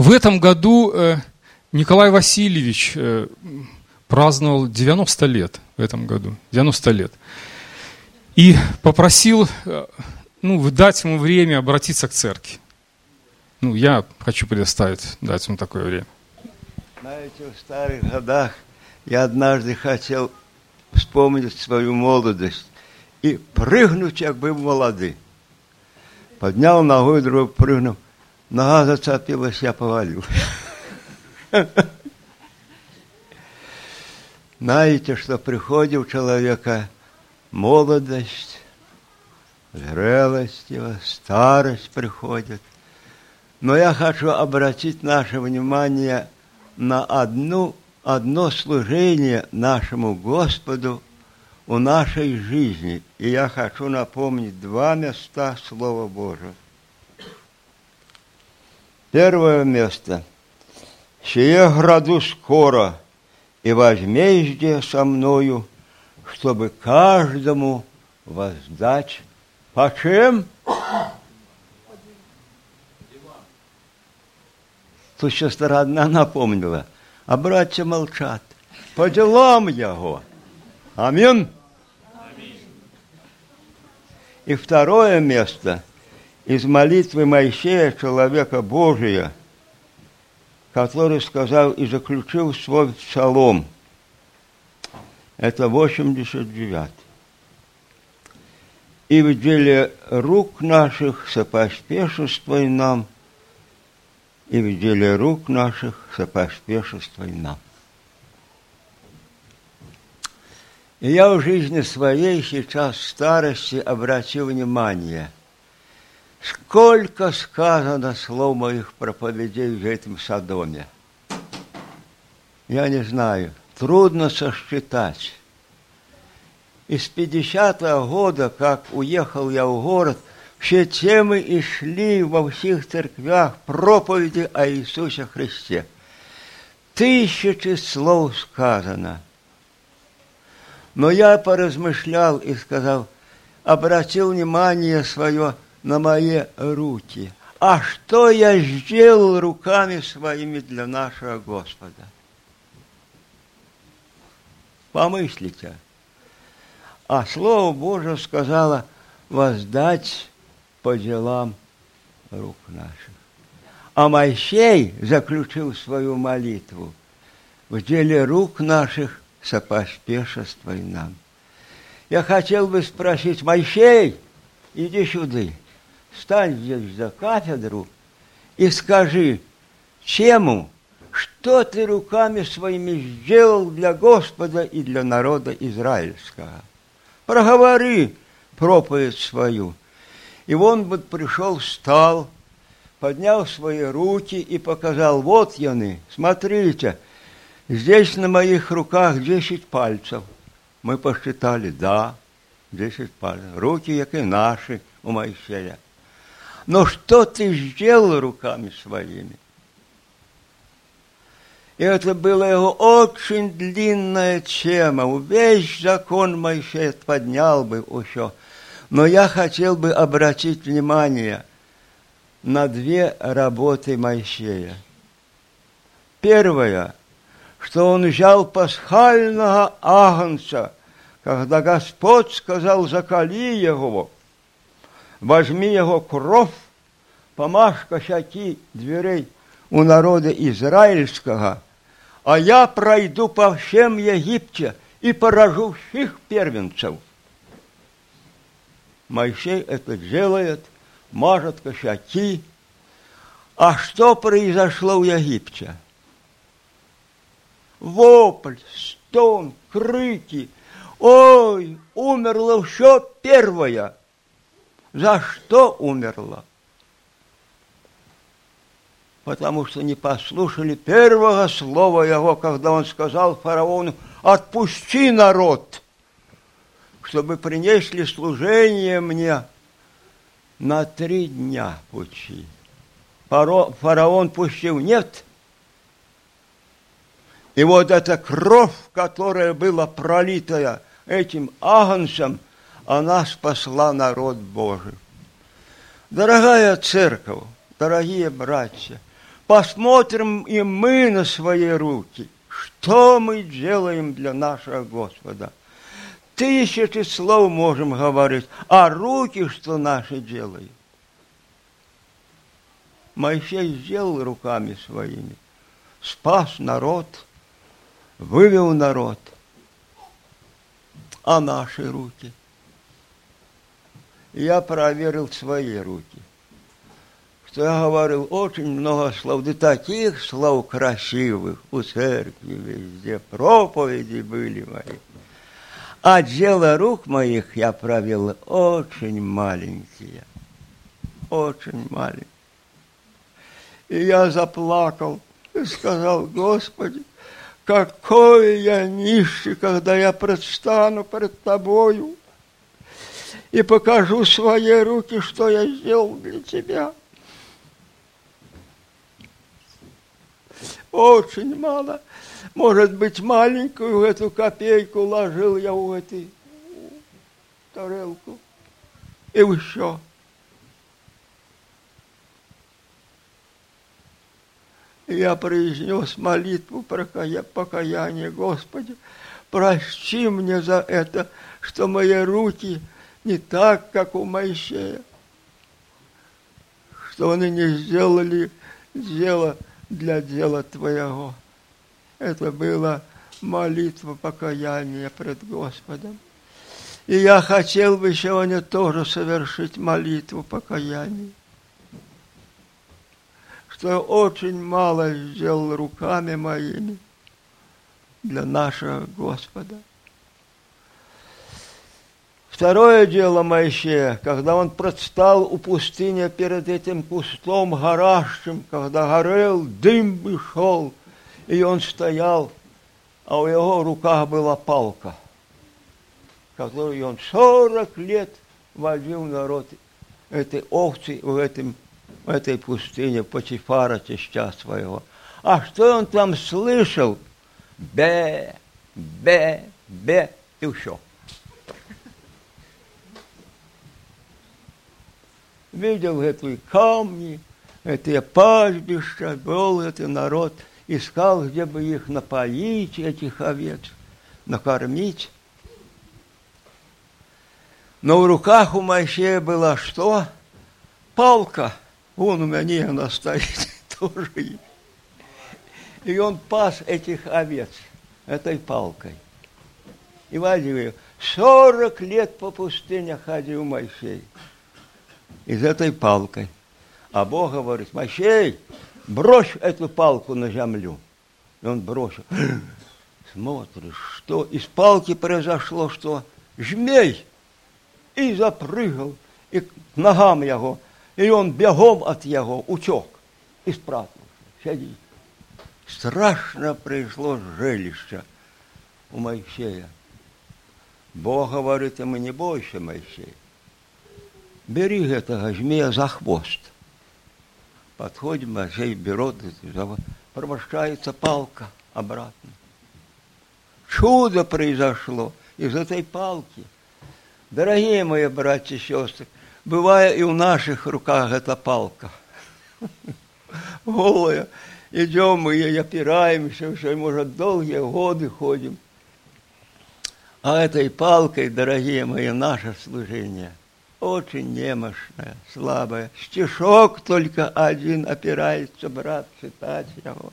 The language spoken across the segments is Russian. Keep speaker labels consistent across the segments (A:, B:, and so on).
A: В этом году э, Николай Васильевич э, праздновал 90 лет в этом году, 90 лет. И попросил э, ну, дать ему время обратиться к церкви. Ну, я хочу предоставить, дать ему такое время.
B: Знаете, в старых годах я однажды хотел вспомнить свою молодость и прыгнуть, как был молодый. Поднял ногу, друг прыгнул. Нога зацепилась, я повалил. Знаете, что приходит у человека молодость, зрелость его, старость приходит. Но я хочу обратить наше внимание на одну, одно служение нашему Господу у нашей жизни. И я хочу напомнить два места Слова Божьего. Первое место. «Сие граду скоро, и возмездие со мною, чтобы каждому воздать по чем?» Тут сестра одна напомнила, а братья молчат. По делам его. Аминь. И второе место из молитвы Моисея, человека Божия, который сказал и заключил свой псалом. Это 89. И в деле рук наших сопоспешествуй нам, и в деле рук наших сопоспешествуй нам. И я в жизни своей сейчас в старости обратил внимание, сколько сказано слов моих проповедей в этом Содоме. Я не знаю, трудно сосчитать. Из 50-го года, как уехал я в город, все темы и шли во всех церквях проповеди о Иисусе Христе. Тысячи слов сказано – но я поразмышлял и сказал, обратил внимание свое на мои руки. А что я сделал руками своими для нашего Господа? Помыслите. А Слово Божье сказала воздать по делам рук наших. А Моисей заключил свою молитву в деле рук наших сопоспешествуй нам. Я хотел бы спросить, Моисей, иди сюда, стань здесь за кафедру и скажи, чему, что ты руками своими сделал для Господа и для народа израильского. Проговори проповедь свою. И он вот пришел, встал, поднял свои руки и показал, вот яны, смотрите – Здесь на моих руках 10 пальцев. Мы посчитали, да, 10 пальцев. Руки, как и наши у Моисея. Но что ты сделал руками своими? И это было его очень длинная тема. Весь закон Моисея поднял бы еще. Но я хотел бы обратить внимание на две работы Моисея. Первая – что он взял пасхального агнца, когда Господь сказал, закали его, возьми его кровь, помажь косяки дверей у народа израильского, а я пройду по всем Египте и поражу всех первенцев. Моисей это делает, мажет косяки. А что произошло в Египте? вопль, стон, крики. Ой, умерло все первое. За что умерло? Потому что не послушали первого слова его, когда он сказал фараону, отпусти народ, чтобы принесли служение мне на три дня пути. Фараон пустил, нет – и вот эта кровь, которая была пролитая этим агнцем, она спасла народ Божий. Дорогая церковь, дорогие братья, посмотрим и мы на свои руки, что мы делаем для нашего Господа. Тысячи слов можем говорить, а руки что наши делают. Моисей сделал руками своими, спас народ, вывел народ, а наши руки. Я проверил свои руки что я говорил очень много слов, да таких слов красивых у церкви везде, проповеди были мои. А дело рук моих я провел очень маленькие, очень маленькие. И я заплакал и сказал, Господи, какой я нищий, когда я предстану пред Тобою и покажу свои руки, что я сделал для Тебя. очень мало. Может быть, маленькую эту копейку ложил я в эту тарелку. И еще. Я произнес молитву покаяния, Господи, прости мне за это, что мои руки не так, как у Моисея, что они не сделали дело для дела Твоего. Это была молитва покаяния пред Господом. И я хотел бы сегодня тоже совершить молитву покаяния. Что очень мало сделал руками моими для нашего Господа. Второе дело Моисея, когда он предстал у пустыни перед этим кустом горящим, когда горел, дым и шел, и он стоял, а у его руках была палка, которую он сорок лет водил народ этой овцы в, этом, в этой пустыне Патифара, теща своего. А что он там слышал? Бе, бе, бе, и все. Видел эти камни, эти пастбища, был этот народ, искал, где бы их напоить, этих овец, накормить. Но в руках у Моисея была что? Палка. Вон у меня она стоит тоже. И он пас этих овец этой палкой. И ее. Сорок лет по пустыне ходил Моисей из этой палкой. А Бог говорит, Мощей, брось эту палку на землю. И он бросил. Смотришь, что из палки произошло, что жмей. И запрыгал, и к ногам его. И он бегом от его утек и спрятался. Сидит. Страшно пришло жилище у Моисея. Бог говорит ему, не бойся, Моисей бери этого змея за хвост. Подходим, Моисей берет, промощается палка обратно. Чудо произошло из этой палки. Дорогие мои братья и сестры, бывает и в наших руках эта палка. Голая. Идем мы ей опираемся, все, может, долгие годы ходим. А этой палкой, дорогие мои, наше служение – очень немощная, слабая. Стишок только один опирается, брат, читать его.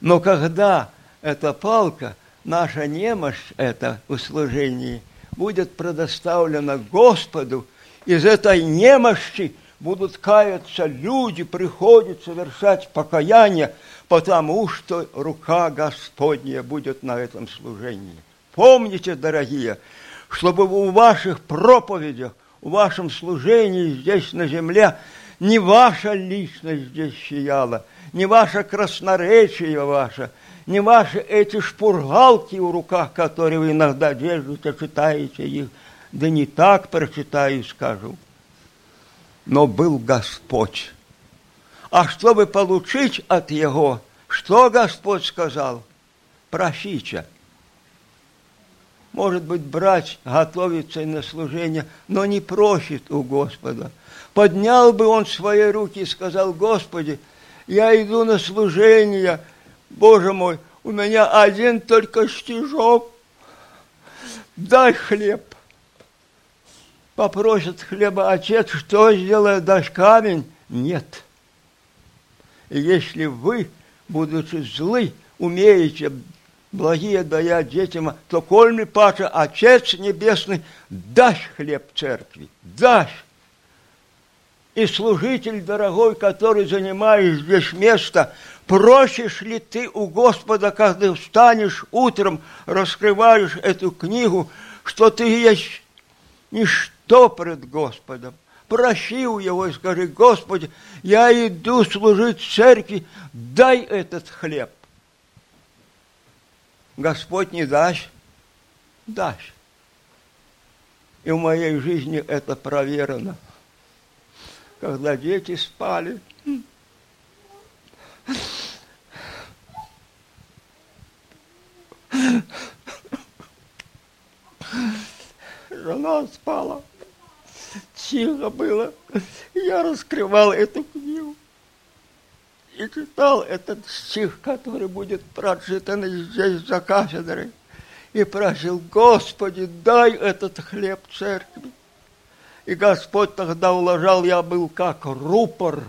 B: Но когда эта палка, наша немощь, это в служении, будет предоставлена Господу, из этой немощи будут каяться люди, приходят совершать покаяние, потому что рука Господня будет на этом служении. Помните, дорогие, чтобы у ваших проповедях, у вашем служении здесь на земле не ваша личность здесь сияла, не ваше красноречие ваше, не ваши эти шпургалки в руках, которые вы иногда держите, читаете их, да не так прочитаю, скажу. Но был Господь. А чтобы получить от Его, что Господь сказал? Просите – может быть, брать, готовится на служение, но не просит у Господа. Поднял бы он свои руки и сказал, Господи, Я иду на служение, Боже мой, у меня один только стежок. Дай хлеб. Попросит хлеба отец, что сделает, дашь камень? Нет. И если вы, будучи злы, умеете благие даять детям, то кольми паче Отец Небесный, дашь хлеб церкви, дашь. И служитель дорогой, который занимаешь здесь место, просишь ли ты у Господа, когда встанешь утром, раскрываешь эту книгу, что ты есть ничто пред Господом. Проси у Его и скажи, Господи, я иду служить церкви, дай этот хлеб. Господь не даст, даст. И в моей жизни это проверено. Когда дети спали, жена спала, тихо было. Я раскрывал эту книгу и читал этот стих, который будет прочитан здесь за кафедрой. И просил, Господи, дай этот хлеб церкви. И Господь тогда уложал, я был как рупор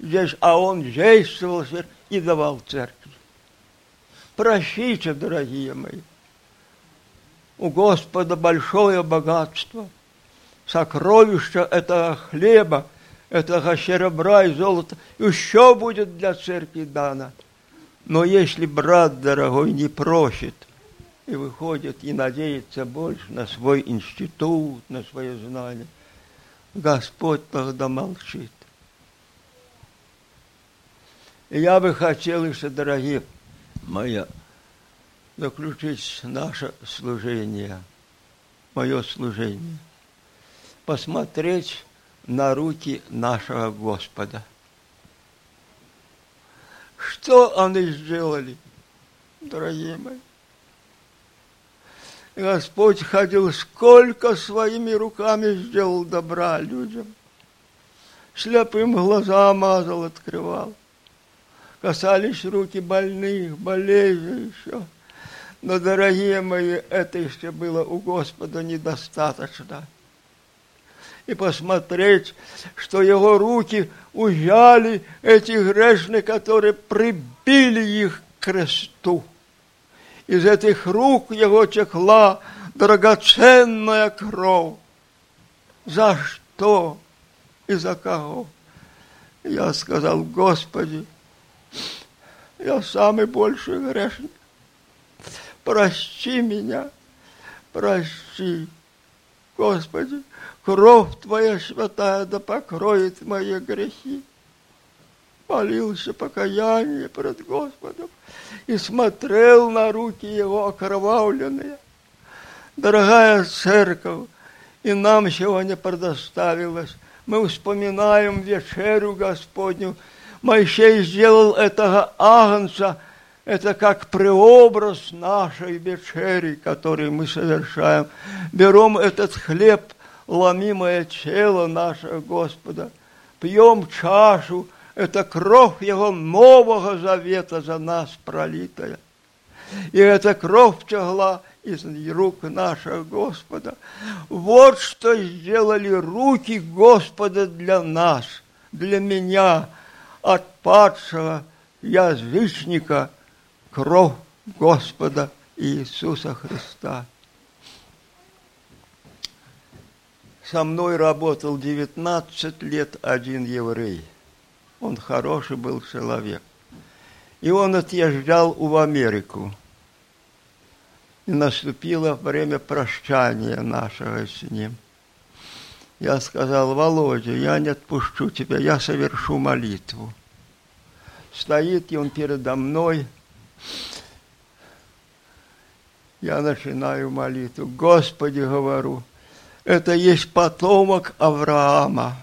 B: здесь, а Он действовал и давал церкви. Прощите, дорогие мои. У Господа большое богатство. Сокровище этого хлеба – этого серебра и золота еще будет для церкви дано. Но если брат дорогой не просит и выходит и надеется больше на свой институт, на свое знание, Господь тогда молчит. И я бы хотел еще, дорогие мои, заключить наше служение, мое служение, посмотреть на руки нашего Господа. Что они сделали, дорогие мои? Господь ходил, сколько своими руками сделал добра людям. Слепым глаза мазал, открывал. Касались руки больных, болезней еще. Но, дорогие мои, это еще было у Господа недостаточно и посмотреть, что его руки ужали эти грешные, которые прибили их к кресту. Из этих рук его текла драгоценная кровь. За что и за кого? Я сказал, Господи, я самый большой грешник. Прости меня, прости, Господи кровь Твоя святая да покроет мои грехи. Молился покаяние пред Господом и смотрел на руки его окровавленные. Дорогая церковь, и нам сегодня предоставилось. Мы вспоминаем вечерю Господню. Моисей сделал этого агнца, это как преобраз нашей вечери, который мы совершаем. Берем этот хлеб – ломимое тело нашего Господа, пьем чашу, это кровь Его Нового Завета за нас пролитая. И эта кровь тягла из рук нашего Господа. Вот что сделали руки Господа для нас, для меня, от падшего язычника, кровь Господа Иисуса Христа. Со мной работал 19 лет один еврей. Он хороший был человек. И он отъезжал в Америку. И наступило время прощания нашего с ним. Я сказал, Володя, я не отпущу тебя, я совершу молитву. Стоит и он передо мной. Я начинаю молитву. Господи, говорю, это есть потомок Авраама,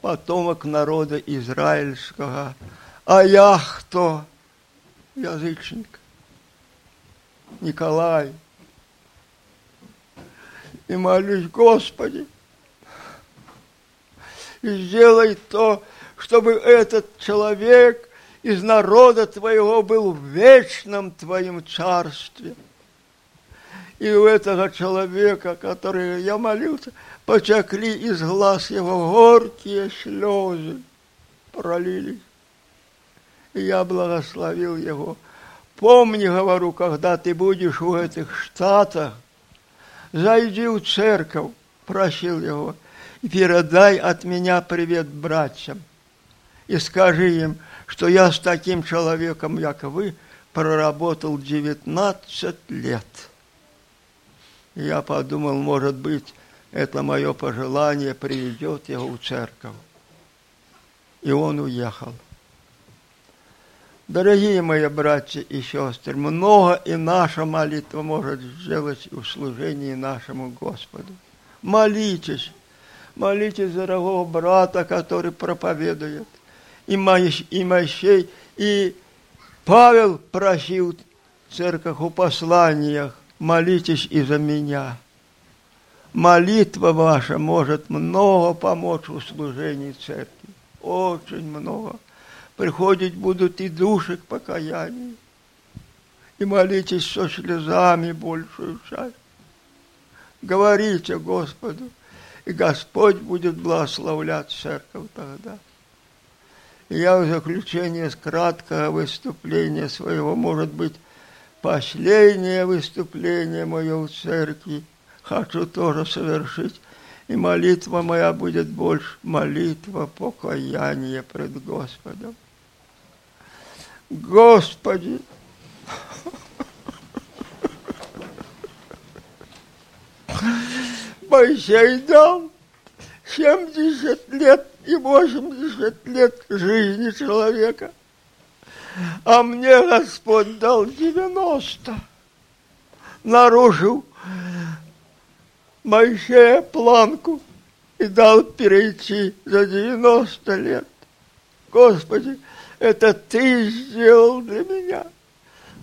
B: потомок народа израильского. А я кто? Язычник. Николай. И молюсь, Господи, и сделай то, чтобы этот человек из народа твоего был в вечном твоем царстве. И у этого человека, который я молился, потекли из глаз его горькие слезы, пролились. И я благословил его. Помни, говорю, когда ты будешь в этих штатах, зайди в церковь, просил его, и передай от меня привет братьям. И скажи им, что я с таким человеком, как вы, проработал 19 лет. Я подумал, может быть, это мое пожелание приведет его в церковь. И он уехал. Дорогие мои братья и сестры, много и наша молитва может сделать в служении нашему Господу. Молитесь, молитесь за дорогого брата, который проповедует, и, Моисей, и Павел просил в посланиях, молитесь и за меня. Молитва ваша может много помочь в служении церкви, очень много приходить будут и души к покаянию. И молитесь со слезами большую часть. Говорите Господу, и Господь будет благословлять церковь тогда. Я в заключение краткого выступления своего, может быть, последнее выступление мое в церкви, хочу тоже совершить. И молитва моя будет больше молитва покаяния пред Господом. Господи, Моисей дал 70 лет и 80 лет жизни человека, а мне Господь дал 90. Нарушил Моисея планку и дал перейти за 90 лет. Господи, это ты сделал для меня.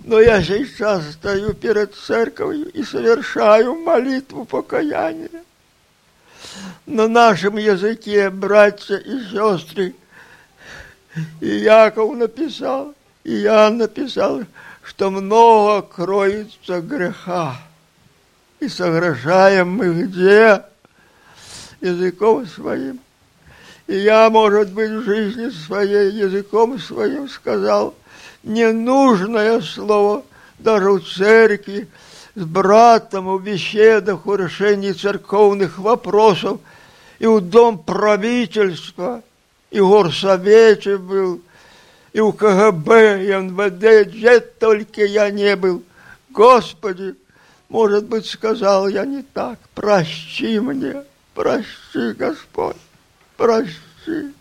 B: Но я сейчас стою перед церковью и совершаю молитву покаяния. На нашем языке, братья и сестры, и Яков написал, и Иоанн написал, что много кроется греха. И согрешаем мы где? Языком своим. И я, может быть, в жизни своей, языком своим сказал ненужное слово даже в церкви, с братом в беседах, в решении церковных вопросов, и в дом правительства, и в горсовете был, и в КГБ, и МВД, где только я не был. Господи, может быть, сказал я не так, прощи мне, прощи, Господь прости.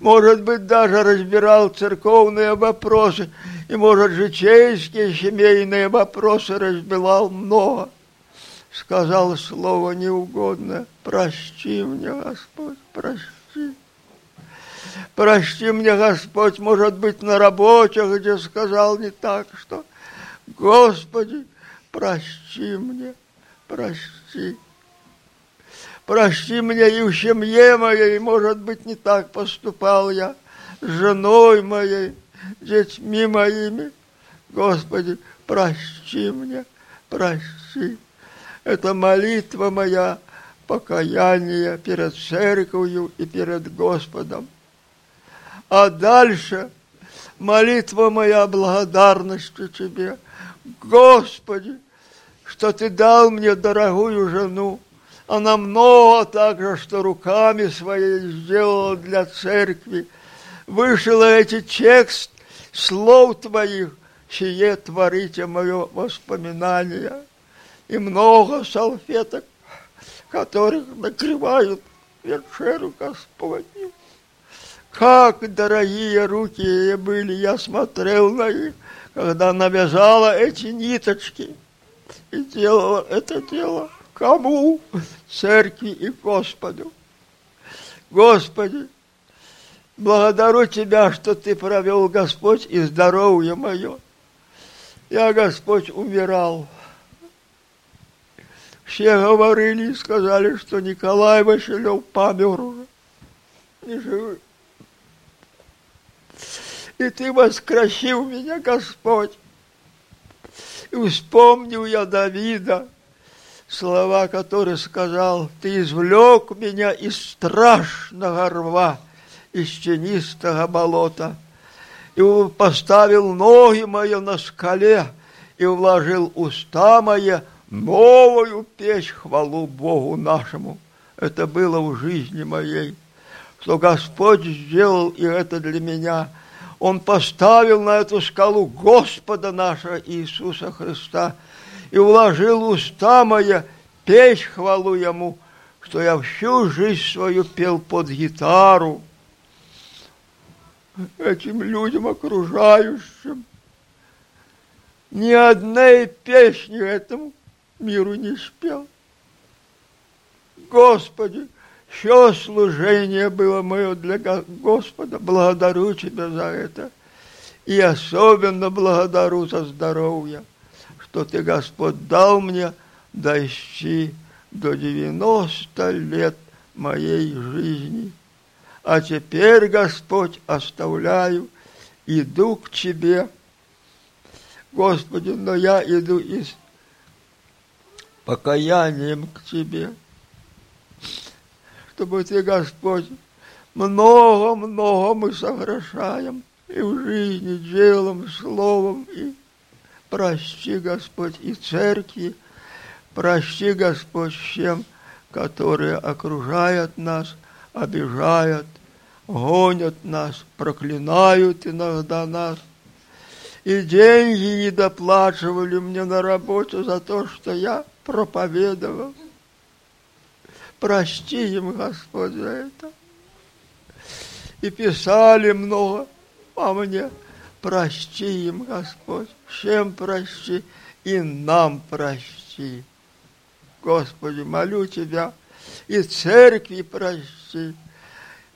B: Может быть, даже разбирал церковные вопросы, и, может, житейские, семейные вопросы разбирал много. Сказал слово неугодное. Прости мне, Господь, прости. Прости мне, Господь, может быть, на работе, где сказал не так, что Господи, прости мне, прости. Прости меня и в семье моей, может быть, не так поступал я с женой моей, детьми моими. Господи, прости мне, прости. Это молитва моя, покаяние перед церковью и перед Господом. А дальше молитва моя благодарности Тебе. Господи, что Ты дал мне дорогую жену, она много также, что руками своей сделала для церкви. Вышла эти текст слов твоих, сие творите мое воспоминание. И много салфеток, которых накрывают вечеру Господню. Как дорогие руки были, я смотрел на них, когда навязала эти ниточки и делала это дело. Кому? Церкви и Господу. Господи, благодарю Тебя, что Ты провел, Господь, и здоровье мое. Я, Господь, умирал. Все говорили и сказали, что Николай Василев помер уже. Не живет. И ты воскресил меня, Господь. И вспомнил я Давида, слова, которые сказал, ты извлек меня из страшного рва, из тенистого болота, и поставил ноги мои на скале, и вложил уста мои новую печь хвалу Богу нашему. Это было в жизни моей, что Господь сделал, и это для меня. Он поставил на эту скалу Господа нашего Иисуса Христа и вложил уста мои печь хвалу Ему, что я всю жизнь свою пел под гитару этим людям окружающим. Ни одной песни этому миру не спел. Господи, все служение было мое для Господа. Благодарю Тебя за это. И особенно благодарю за здоровье, что Ты, Господь, дал мне дойти до 90 лет моей жизни. А теперь, Господь, оставляю, иду к Тебе. Господи, но я иду из покаянием к Тебе, чтобы Ты, Господь, много-много мы согрешаем и в жизни, делом, словом, и прости, Господь, и церкви, прости, Господь, всем, которые окружают нас, обижают, гонят нас, проклинают иногда нас. И деньги не доплачивали мне на работу за то, что я проповедовал. Прости им, Господь, за это. И писали много а мне. Прости им, Господь, всем прости и нам прости. Господи, молю Тебя, и церкви прости,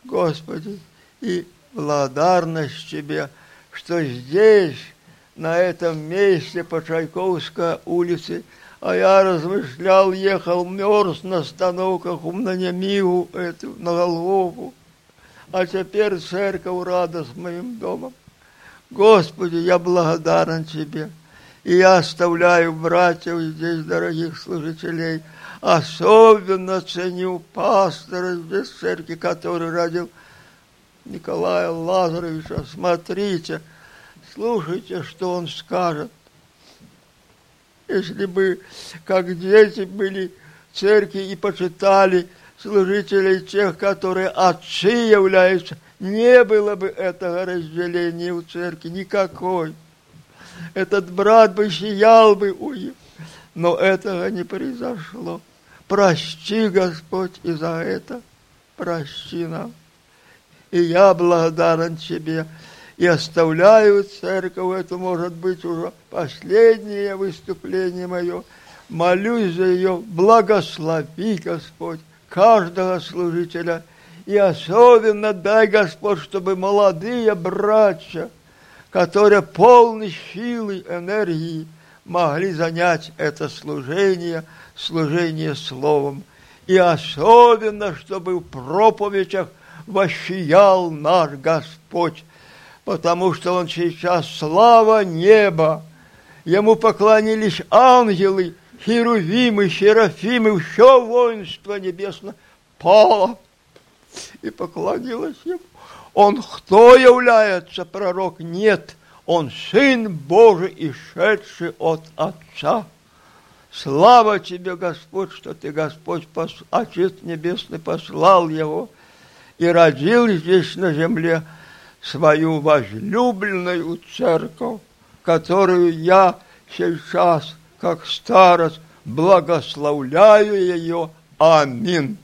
B: Господи, и благодарность Тебе, что здесь, на этом месте по Чайковской улице, а я размышлял, ехал, мерз на остановках, на Немигу, эту, на Голгофу. А теперь церковь рада с моим домом. Господи, я благодарен Тебе. И я оставляю братьев здесь, дорогих служителей. Особенно ценю пастора здесь церкви, который родил Николая Лазаревича. Смотрите, слушайте, что он скажет если бы, как дети были церкви и почитали служителей тех, которые отцы являются, не было бы этого разделения в церкви никакой. Этот брат бы сиял бы у них, но этого не произошло. Прости, Господь, и за это прости нам. И я благодарен Тебе и оставляю церковь. Это может быть уже последнее выступление мое. Молюсь за ее, благослови, Господь, каждого служителя. И особенно дай, Господь, чтобы молодые братья, которые полны силы, энергии, могли занять это служение, служение словом. И особенно, чтобы в проповедях вощиял наш Господь, потому что он сейчас слава неба. Ему поклонились ангелы, херувимы, серафимы, все воинство небесное пало и поклонилось ему. Он кто является пророк? Нет, он Сын Божий, ишедший от Отца. Слава тебе, Господь, что ты, Господь, пос... Отец Небесный, послал его и родил здесь на земле свою возлюбленную церковь, которую я сейчас, как старост, благословляю ее. Аминь.